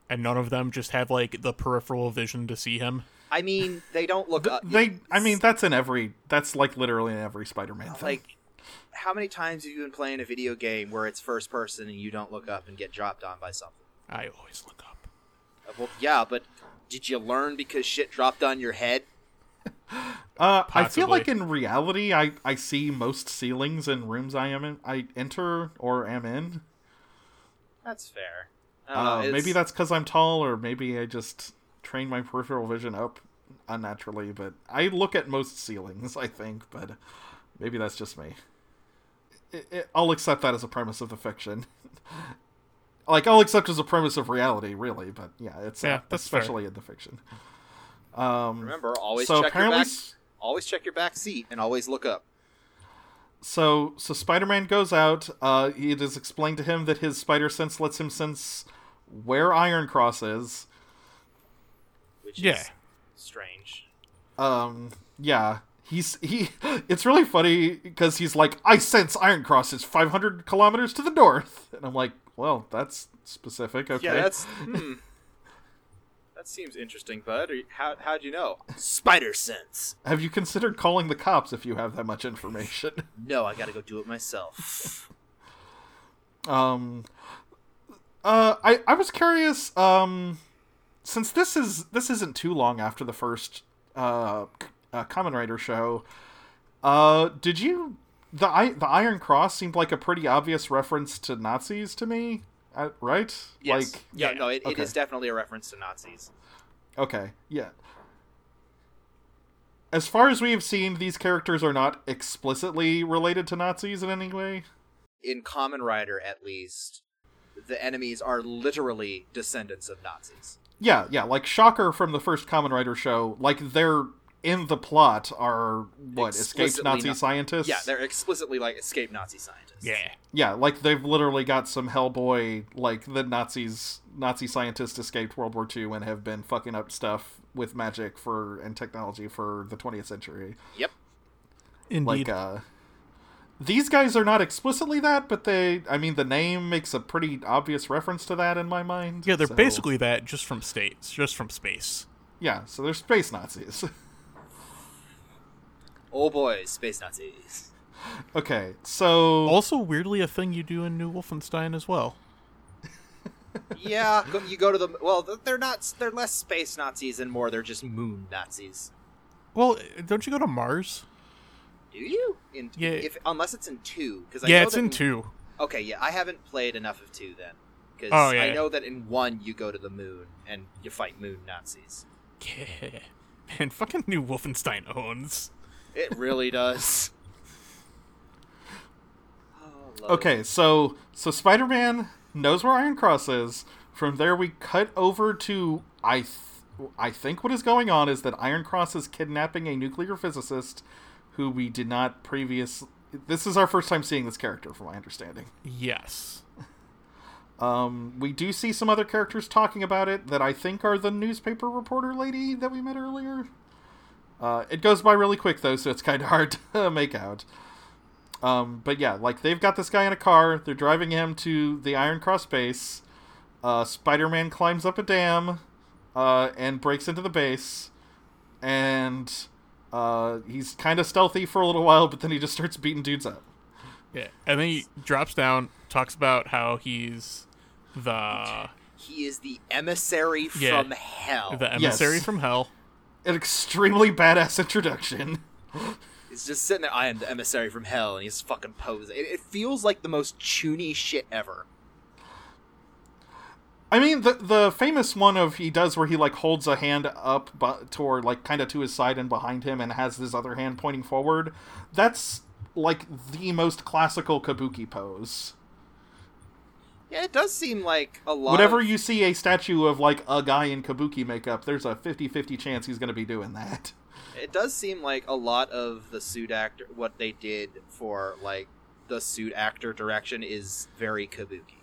And none of them just have like the peripheral vision to see him. I mean, they don't look up. They, I mean, that's in every, that's like literally in every Spider-Man thing. like how many times have you been playing a video game where it's first person and you don't look up and get dropped on by something? I always look up. Uh, Well, yeah, but did you learn because shit dropped on your head? *laughs* Uh, I feel like in reality, I, I see most ceilings in rooms I am in, I enter or am in. That's fair. I Uh, know, maybe that's because I'm tall, or maybe I just train my peripheral vision up unnaturally. But I look at most ceilings, I think. But maybe that's just me. It, it, I'll accept that as a premise of the fiction. *laughs* like I'll accept as a premise of reality, really. But yeah, it's Yeah, uh, that's fair. especially in the fiction. Um, remember always so check your back. Always check your back seat and always look up. So so Spider-Man goes out. Uh, it is explained to him that his spider sense lets him sense where Iron Cross is. Which Yeah. is strange. Um, yeah, he's he. *laughs* It's really funny because he's like, I sense Iron Cross is 500 kilometers to the north, and I'm like, well, that's specific. Okay. Yeah, that's *laughs* hmm. That seems interesting, bud. You, how how'd you know? Spider sense. Have you considered calling the cops if you have that much information? *laughs* No, I gotta go do it myself. Um, uh, I I was curious. Um, since this is this isn't too long after the first uh, uh Kamen Rider show, uh, did you the I, the Iron Cross seemed like a pretty obvious reference to Nazis to me, uh, right? Yes. Like, yeah, yeah, no, it, it okay. is definitely a reference to Nazis. okay, yeah. As far as we have seen, these characters are not explicitly related to Nazis in any way. In Kamen Rider, at least, the enemies are literally descendants of Nazis. Yeah, yeah, like Shocker from the first Kamen Rider show, like they're in the plot are what escaped Nazi na- scientists. Yeah, they're explicitly like escaped Nazi scientists. Yeah. yeah, like they've literally got some Hellboy, like the Nazis, Nazi scientists escaped World War II and have been fucking up stuff with magic for and technology for the 20th century. Yep. Indeed. Like, uh, these guys are not explicitly that, but they, I mean, the name makes a pretty obvious reference to that in my mind. yeah, they're so- basically that just from states, just from space. yeah. So they're space Nazis. *laughs* Oh boy, space Nazis. okay, so Also, weirdly, a thing you do in New Wolfenstein as well. *laughs* yeah, you go to the well. They're not. They're less space Nazis and more. They're just moon Nazis. Well, don't you go to Mars? Do you? In, Yeah. If unless it's in two, because I yeah, it's in two. Okay, yeah, I haven't played enough of two then, because Oh, yeah. I know that in one you go to the moon and you fight moon Nazis. Yeah. *laughs* Man, fucking new Wolfenstein owns. It really does. *laughs* Oh, love it. Okay, so so Spider-Man knows where Iron Cross is. From there, we cut over to I. Th- I think what is going on is that Iron Cross is kidnapping a nuclear physicist, who we did not previous. This is our first time seeing this character, from my understanding. Yes. *laughs* Um, we do see some other characters talking about it that I think are the newspaper reporter lady that we met earlier. Uh, it goes by really quick though, so it's kind of *laughs* hard to make out. Um, but yeah, like they've got this guy in a car. They're driving him to the Iron Cross base. Uh, Spider-Man climbs up a dam uh, and breaks into the base, and uh, he's kind of stealthy for a little while, but then he just starts beating dudes up. Yeah. And then he drops down, talks about how he's the He is the emissary Yeah. from hell. the emissary Yes. from hell. An extremely badass introduction. *laughs* He's just sitting there. I am the emissary from hell, and he's fucking posing. It, it feels like the most chuuni shit ever. I mean, the the famous one of he does where he like holds a hand up but toward like kind of to his side and behind him and has his other hand pointing forward. That's like the most classical kabuki pose. Yeah, it does seem like a lot. Whenever of- you see a statue of like a guy in kabuki makeup, there's a 50-50 chance he's going to be doing that. it does seem like a lot of the suit actor, what they did for like the suit actor direction is very kabuki.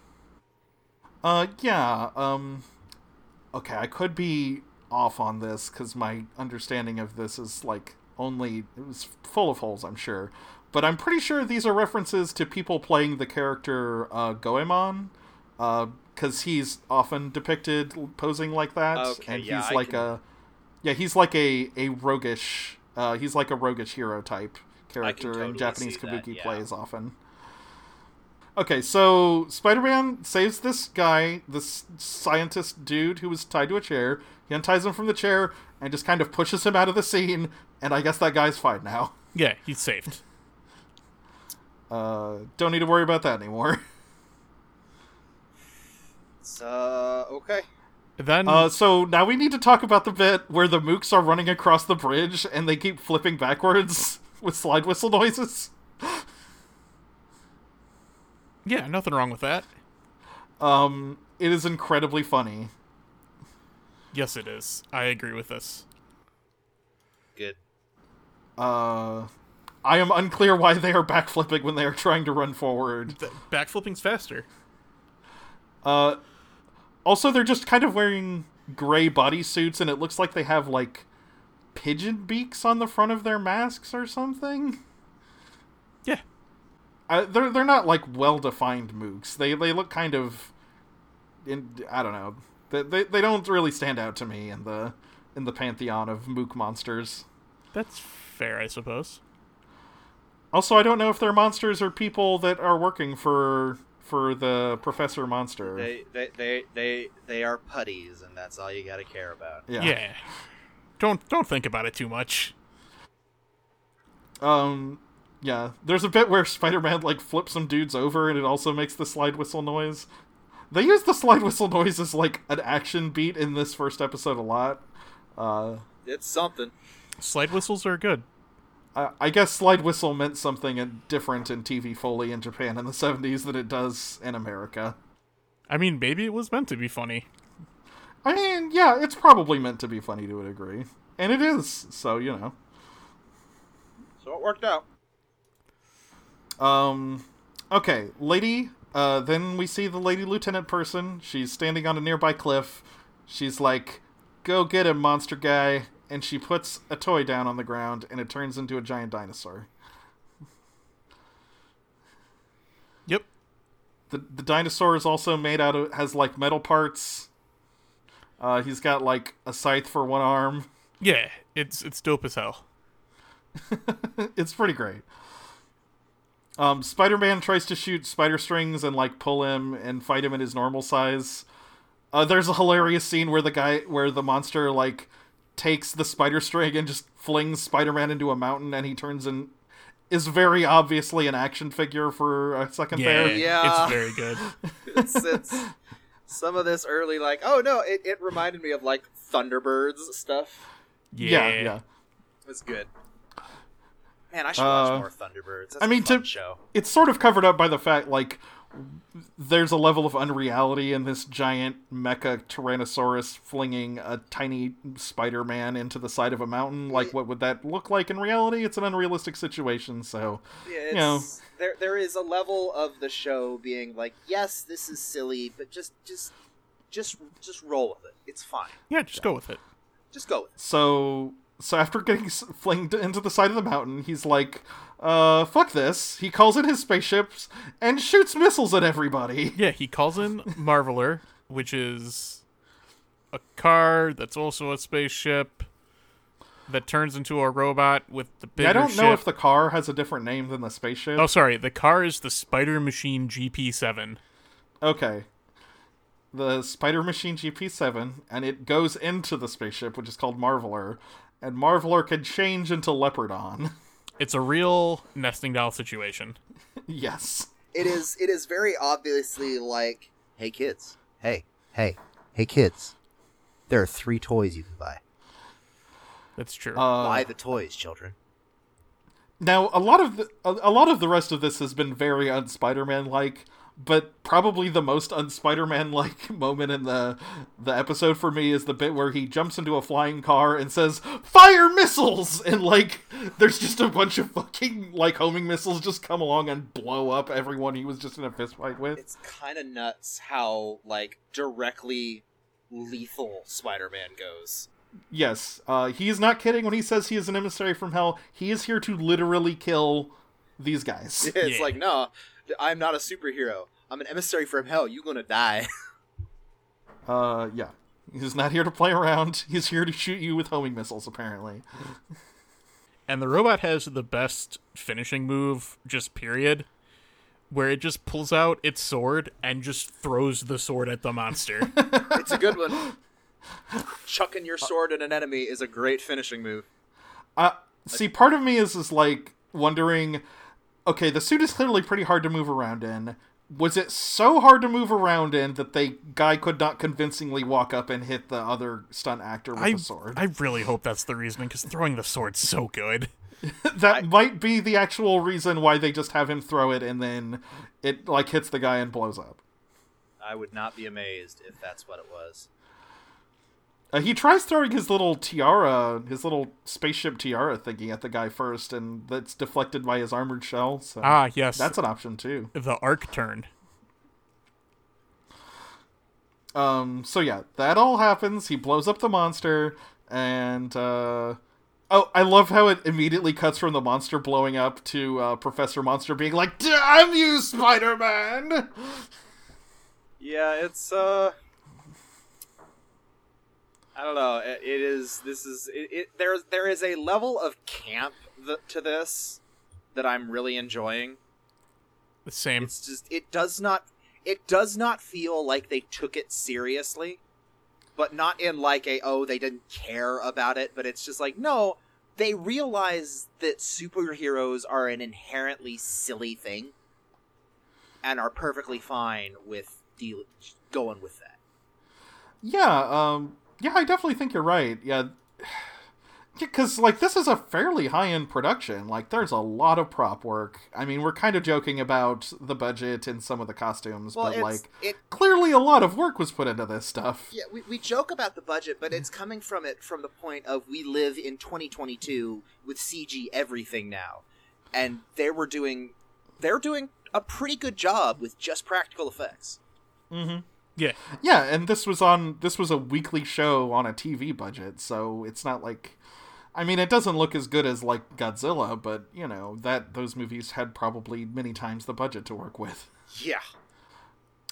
Uh, yeah. Um, okay, I could be off on this because my understanding of this is like only it was full of holes. I'm sure, but I'm pretty sure these are references to people playing the character uh, Goemon, because he's often depicted posing like that, Okay, and yeah, he's I like can- a yeah, he's like a a roguish. Uh, he's like a roguish hero type character totally in Japanese see that, kabuki yeah. plays often. Okay, so Spider-Man saves this guy, this scientist dude who was tied to a chair. He unties him from the chair and just kind of pushes him out of the scene. And I guess that guy's fine now. *laughs* Yeah, he's saved. Uh, don't need to worry about that anymore. *laughs* Uh, okay. Then Uh, so now we need to talk about the bit where the mooks are running across the bridge and they keep flipping backwards *laughs* with slide whistle noises. Yeah, nothing wrong with that. Um, it is incredibly funny. Yes, it is. I agree with this. Good. Uh, I am unclear why they are backflipping when they are trying to run forward. The backflipping's faster. Uh, also, they're just kind of wearing gray bodysuits, and it looks like they have like pigeon beaks on the front of their masks or something. Yeah. They're they're not like well defined mooks. They they look kind of, in I don't know. They, they they don't really stand out to me in the in the pantheon of mook monsters. That's fair, I suppose. Also, I don't know if they're monsters or people that are working for for the Professor Monster. They they they they they are putties, and that's all you got to care about. yeah. Yeah. Don't don't think about it too much. Um, yeah. There's a bit where Spider-Man like flips some dudes over, and it also makes the slide whistle noise. They use the slide whistle noise as like an action beat in this first episode a lot. Uh, It's something. Slide whistles are good. I, I guess slide whistle meant something different in TV Foley in Japan in the 70s than it does in America. I mean, maybe it was meant to be funny. I mean, yeah, it's probably meant to be funny to a degree, and it is. So you know. So it worked out. Um, okay, lady. Uh, then we see the lady lieutenant person. She's standing on a nearby cliff. She's like, "Go get him, monster guy!" And she puts a toy down on the ground, and it turns into a giant dinosaur. Yep. the The dinosaur is also made out of has like metal parts. Uh, he's got like a scythe for one arm. Yeah, it's it's dope as hell. *laughs* it's pretty great. Um, Spider-Man tries to shoot spider strings and like pull him and fight him in his normal size, Uh, there's a hilarious scene where the guy, where the monster like takes the spider string and just flings Spider-Man into a mountain, and he turns and is very obviously an action figure for a second Yeah, there. Yeah. it's very good. *laughs* it's, it's some of this early like oh no it, it reminded me of like thunderbirds stuff Yeah, yeah, yeah. it was good man i should watch Uh, more thunderbirds. That's I mean, a fun to- show. It's sort of covered up by the fact like there's a level of unreality in this giant mecha tyrannosaurus flinging a tiny spider-man into the side of a mountain. Like what would that look like in reality? It's an unrealistic situation so yeah, it's, you know. there there is a level of the show being like yes this is silly but just just just just roll with it. It's fine. Yeah. Just go with it. just go with it. So so after getting flinged into the side of the mountain he's like uh fuck this he calls in his spaceships and shoots missiles at everybody *laughs* Yeah, he calls in Marveler, which is a car that's also a spaceship that turns into a robot with the bigger Yeah, I don't ship. know if the car has a different name than the spaceship. Oh, sorry. The car is the Spider Machine GP7. Okay. The Spider Machine GP7, and it goes into the spaceship, which is called Marveler, and Marveler can change into Leopardon. *laughs* It's a real nesting doll situation. yes. it is it is very obviously like hey kids hey hey hey kids there are three toys you can buy That's true. Uh, buy the toys children now a lot of the, a, a lot of the rest of this has been very un-Spider-Man like, but probably the most un-Spider-Man like *laughs* moment in the the episode for me is the bit where he jumps into a flying car and says fire missiles *laughs* and like there's just a bunch of fucking like homing missiles just come along and blow up everyone he was just in a fist fight with. it's kind of nuts how like directly lethal spider-man goes Yes, uh, he is not kidding when he says he is an emissary from hell. He is here to literally kill these guys. *laughs* it's Yeah. like no i'm not a superhero i'm an emissary from hell You're gonna die *laughs* Uh, yeah. He's not here to play around. *laughs* He's here to shoot you with homing missiles, apparently. *laughs* and the robot has the best finishing move, just period, where it just pulls out its sword and just throws the sword at the monster. it's a good one chucking your sword at an enemy is a great finishing move Uh, see, part of me is, is like wondering okay, the suit is clearly pretty hard to move around in. Was it so hard to move around in that the guy could not convincingly walk up and hit the other stunt actor with I, the sword? I really hope that's the reasoning, because throwing the sword's so good. *laughs* that might be the actual reason why they just have him throw it and then it like hits the guy and blows up. i would not be amazed if that's what it was Uh, he tries throwing his little tiara, his little spaceship tiara thingy at the guy first, and that's deflected by his armored shell. So Ah, yes. that's an option too. the arc turn. Um, so yeah, that all happens. He blows up the monster, and uh, oh, I love how it immediately cuts from the monster blowing up to uh, Professor Monster being like, "Damn you, Spider Man!" Yeah, it's uh I don't know. It, it is this is it, it there there is a level of camp th- to this that I'm really enjoying. The same. It's just it does not it does not feel like they took it seriously, but not in like a oh they didn't care about it, but it's just like no, they realize that superheroes are an inherently silly thing and are perfectly fine with deal- going with that. Yeah, um, yeah, I definitely think you're right. Yeah, *sighs* because like this is a fairly high end production. Like, there's a lot of prop work. I mean, we're kind of joking about the budget and some of the costumes, Well, but like, it clearly a lot of work was put into this stuff. yeah, we, we joke about the budget, but it's coming from it from the point of we live in 2022 with CG everything now, and they were doing they're doing a pretty good job with just practical effects. Mm-hmm. Yeah. Yeah, and this was on this was a weekly show on a TV budget, so it's not like I mean, it doesn't look as good as like Godzilla, but you know, that those movies had probably many times the budget to work with. Yeah,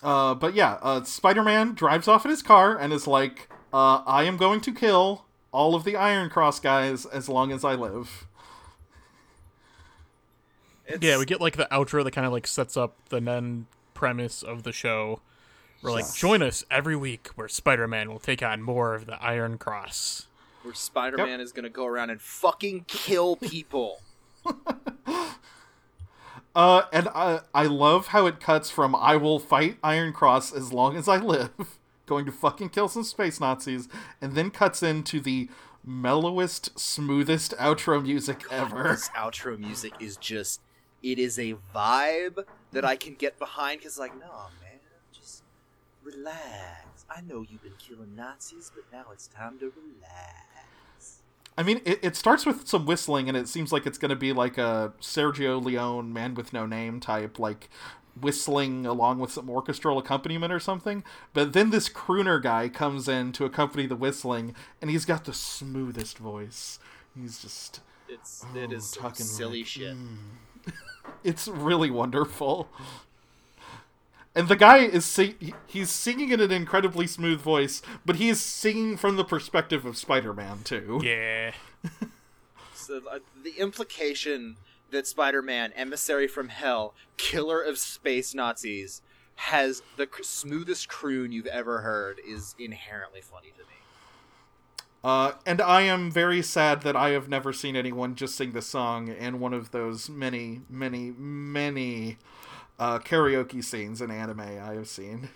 Uh, but yeah, uh, Spider-Man drives off in his car and is like, uh, "I am going to kill all of the Iron Cross guys as long as I live." it's, Yeah, we get like the outro that kind of like sets up the then premise of the show, We're like, join us every week where Spider Man will take on more of the Iron Cross. Where Spider Man is gonna go around and fucking kill people. *laughs* Uh, and I I love how it cuts from I will fight Iron Cross as long as I live, *laughs* going to fucking kill some space Nazis, and then cuts into the mellowest, smoothest outro music ever. This outro music is just it is a vibe that I can get behind because like, no man, just relax. I know you've been killing Nazis, but now it's time to relax. I mean, it, it starts with some whistling, and it seems like it's going to be like a Sergio Leone Man with No Name type, like whistling along with some orchestral accompaniment or something. But then this crooner guy comes in to accompany the whistling, and he's got the smoothest voice. He's just. It's Oh, is some talking silly like- shit. Hmm. *laughs* It's really wonderful. And the guy is sing- he's singing in an incredibly smooth voice, but he is singing from the perspective of Spider-Man too. Yeah. *laughs* So uh, the implication that Spider-Man, emissary from hell, killer of space Nazis, has the c- smoothest croon you've ever heard is inherently funny to me. Uh, and I am very sad that I have never seen anyone just sing this song in one of those many, many, many uh, karaoke scenes in anime I have seen.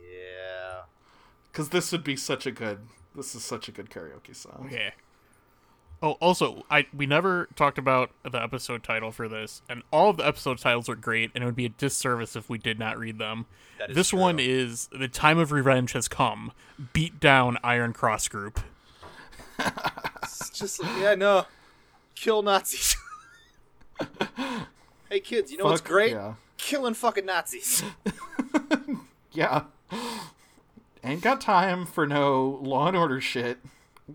Yeah. Because this would be such a good. This is such a good karaoke song. Yeah. Oh, also, I we never talked about the episode title for this, and all of the episode titles are great, and it would be a disservice if we did not read them. This true. one is "The Time of Revenge Has Come." Beat down Iron Cross Group. It's just yeah, no. Kill Nazis. *laughs* hey kids, you know what's great? Yeah. Killing fucking Nazis. *laughs* *laughs* Yeah. Ain't got time for no Law and Order shit.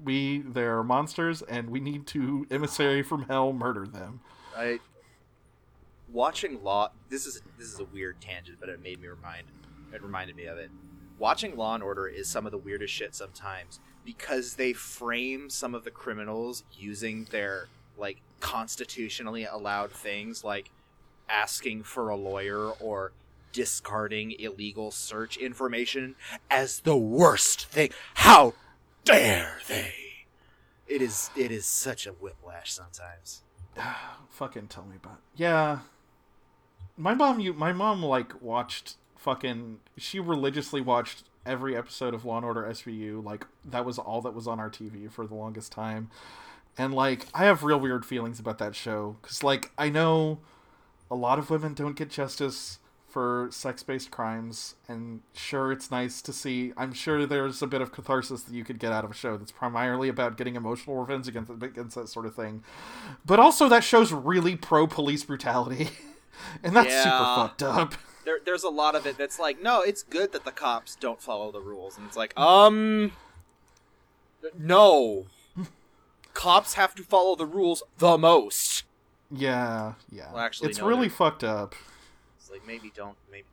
We, they're monsters, and we need to emissary from hell murder them. I watching Law. This is this is a weird tangent, but it made me remind. It reminded me of it. Watching Law and Order is some of the weirdest shit sometimes because they frame some of the criminals using their like constitutionally allowed things like asking for a lawyer or discarding illegal search information as the worst thing. How dare they? It is it is such a whiplash sometimes. *sighs* fucking tell me about yeah my mom you my mom like watched fucking she religiously watched every episode of law and order svu like that was all that was on our tv for the longest time and like i have real weird feelings about that show because like i know a lot of women don't get justice for sex-based crimes and sure it's nice to see i'm sure there's a bit of catharsis that you could get out of a show that's primarily about getting emotional revenge against, against that sort of thing. But also that show's really pro police brutality *laughs* and that's super fucked up. There, there's a lot of it that's like, no, it's good that the cops don't follow the rules, and it's like, um, no, *laughs* cops have to follow the rules the most. Yeah yeah Well, actually, it's no, really fucked up It's like maybe don't maybe.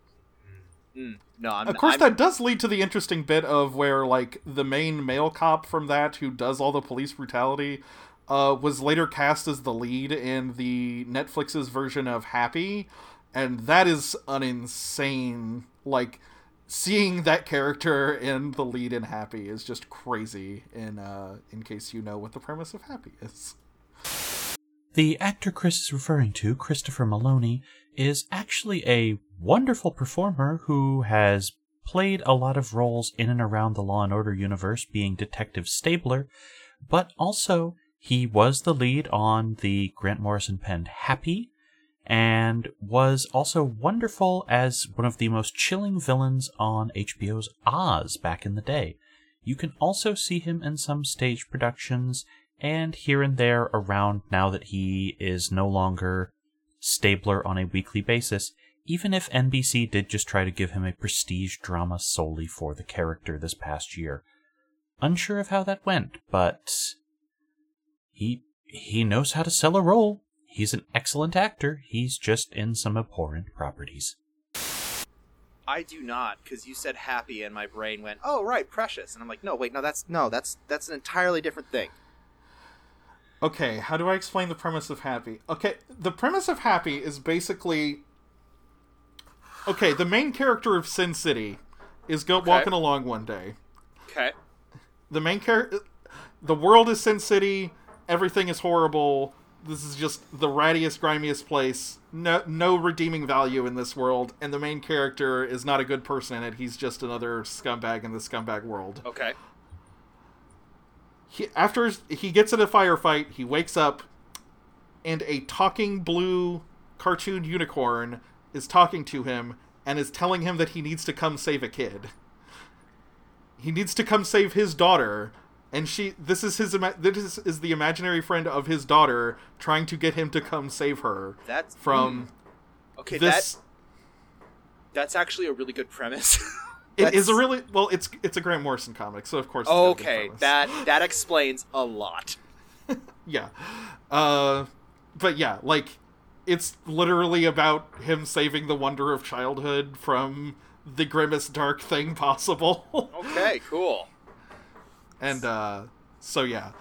Mm. No, I'm of course I'm, that does lead to the interesting bit of where like the main male cop from that who does all the police brutality uh, was later cast as the lead in the netflix's version of happy and that is an insane like seeing that character in the lead in happy is just crazy in uh in case you know what the premise of happy is The actor Chris is referring to, Christopher Meloni, is actually a wonderful performer who has played a lot of roles in and around the Law and Order universe, being Detective Stabler, but also he was the lead on the Grant Morrison penned Happy, and was also wonderful as one of the most chilling villains on HBO's Oz back in the day. You can also see him in some stage productions and here and there around now that he is no longer Stabler on a weekly basis, even if NBC did just try to give him a prestige drama solely for the character this past year. Unsure of how that went, but he he knows how to sell a role. He's an excellent actor. He's just in some abhorrent properties. I do not because you said happy, and my brain went, oh right, precious, and I'm like, no, wait, no, that's no, that's that's an entirely different thing. Okay, how do I explain the premise of Happy? Okay, the premise of Happy is basically okay, the main character of Sin City is go walking along one day. Okay. The main character, the world is Sin City. Everything is horrible. This is just the rattiest, grimiest place. No, no redeeming value in this world, and the main character is not a good person in it. He's just another scumbag in the scumbag world. Okay. He, after he gets in a firefight, he wakes up, and a talking blue cartoon unicorn is talking to him and is telling him that he needs to come save a kid. He needs to come save his daughter, and she. This is his. This is the imaginary friend of his daughter trying to get him to come save her That's from hmm. okay. this. That that's actually a really good premise. *laughs* It is a really well. It's it's a Grant Morrison comic, so of course. it's got a good okay. That that explains a lot. *laughs* yeah uh but yeah like it's literally about him saving the wonder of childhood from the grimmest dark thing *laughs* possible Okay. Cool. and uh so yeah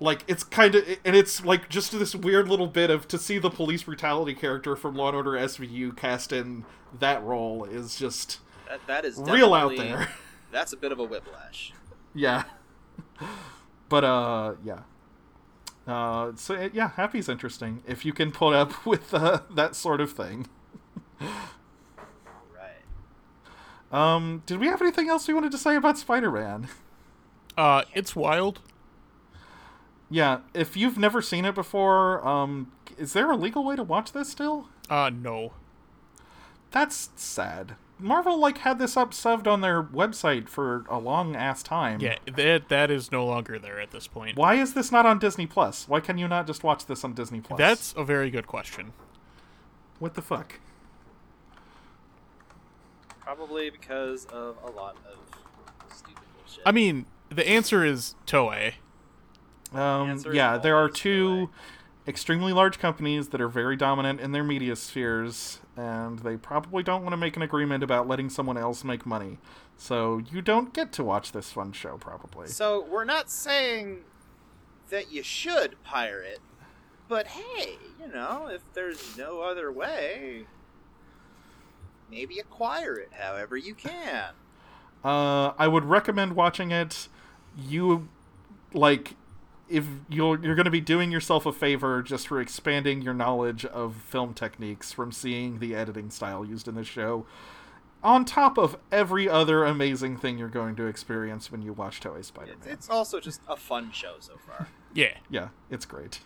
like it's kind of and it's like just this weird little bit of to see the police brutality character from law and order svu cast in that role is just That that is real out there *laughs* That's a bit of a whiplash. yeah *laughs* but uh yeah uh so yeah happy's interesting if you can put up *laughs* with uh, that sort of thing Right. um did we have anything else we wanted to say about spider-man Uh, it's wild. yeah if you've never seen it before um is there a legal way to watch this still Uh, no. that's sad marvel like had this up subbed on their website for a long ass time Yeah, that that is no longer there at this point. why is this not on disney plus why can you not just watch this on disney plus That's a very good question. what the fuck Probably because of a lot of stupid bullshit. I mean, the answer is Toei. Um, answer is yeah, there are always two extremely large companies that are very dominant in their media spheres, and they probably don't want to make an agreement about letting someone else make money. So you don't get to watch this fun show, probably. So we're not saying that you should pirate, but hey, you know, if there's no other way, maybe acquire it however you can. Uh, I would recommend watching it. You, like, if you're you're going to be doing yourself a favor just for expanding your knowledge of film techniques from seeing the editing style used in the show, on top of every other amazing thing you're going to experience when you watch Toei Spider-Man. It's, it's also just a fun show so far. *laughs* Yeah. yeah, it's great.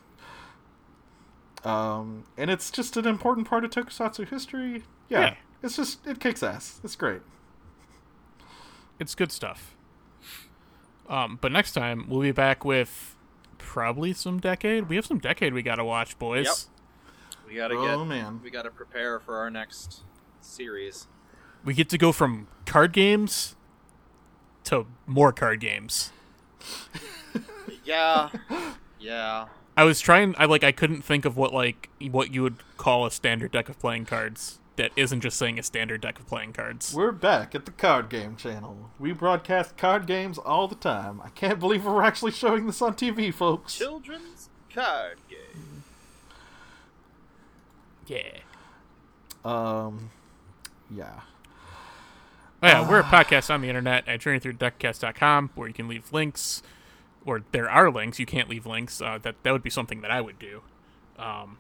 Um, and it's just an important part of Tokusatsu history. Yeah, Yeah. it's just it kicks ass. It's great. It's good stuff. Um, but next time we'll be back with probably some decade. We have some decade we gotta watch, boys. Yep. We gotta Oh, get. man. We gotta prepare for our next series. We get to go from card games to more card games. *laughs* Yeah. yeah. I was trying. I like. I couldn't think of what like what you would call a standard deck of playing cards that isn't just saying a standard deck of playing cards. We're back at the card game channel. We broadcast card games all the time. I can't believe we're actually showing this on TV, folks. Children's card game. Yeah. Um, yeah. Oh, yeah, we're a podcast on the internet at journeythroughdeckcast.com where you can leave links, or there are links. You can't leave links. Uh, that that would be something that I would do. Um,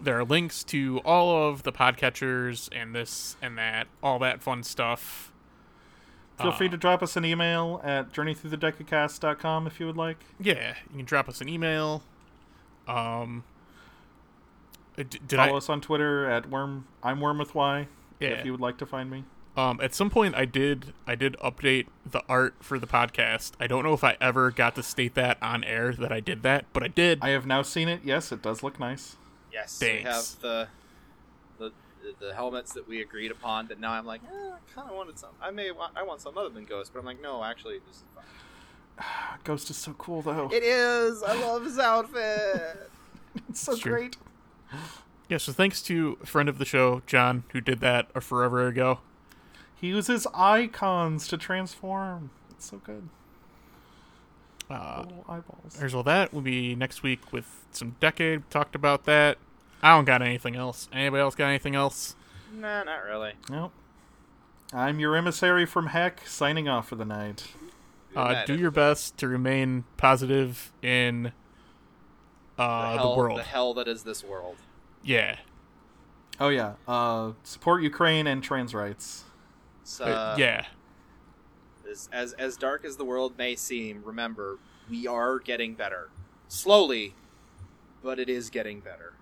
there are links to all of the podcatchers and this and that, all that fun stuff. Feel free to drop us an email at journeythroughthedecacast.com if you would like. Yeah, you can drop us an email. Um, uh, did Follow I? us on Twitter at worm. I'm worm with Y. Yeah. If you would like to find me. Um, at some point, I did I did update the art for the podcast. I don't know if I ever got to state that on air that I did that, but I did. I have now seen it. Yes, it does look nice. Yes. Thanks. We have the the the helmets that we agreed upon. That now I'm like, eh, I kind of wanted some. I may want. I want some other than Ghost, but I'm like, no, actually, this is fine. *sighs* Ghost is so cool though. It is. I love his outfit. *laughs* it's so It's great. Yeah, so thanks to a friend of the show, John, who did that a forever ago. He uses icons to transform. It's so good. Uh, Little eyeballs. there's all that. We'll be next week with some decade. We Talked about that. I don't got anything else. Anybody else got anything else? Nah, not really. Nope. I'm your emissary from Heck, signing off for the night. Uh, do your best to remain positive in uh, the, hell, world. the hell that is this world. Yeah. Oh yeah. Uh, support Ukraine and trans rights. So, Uh, yeah. as, as as dark as the world may seem, remember we are getting better, slowly, but it is getting better.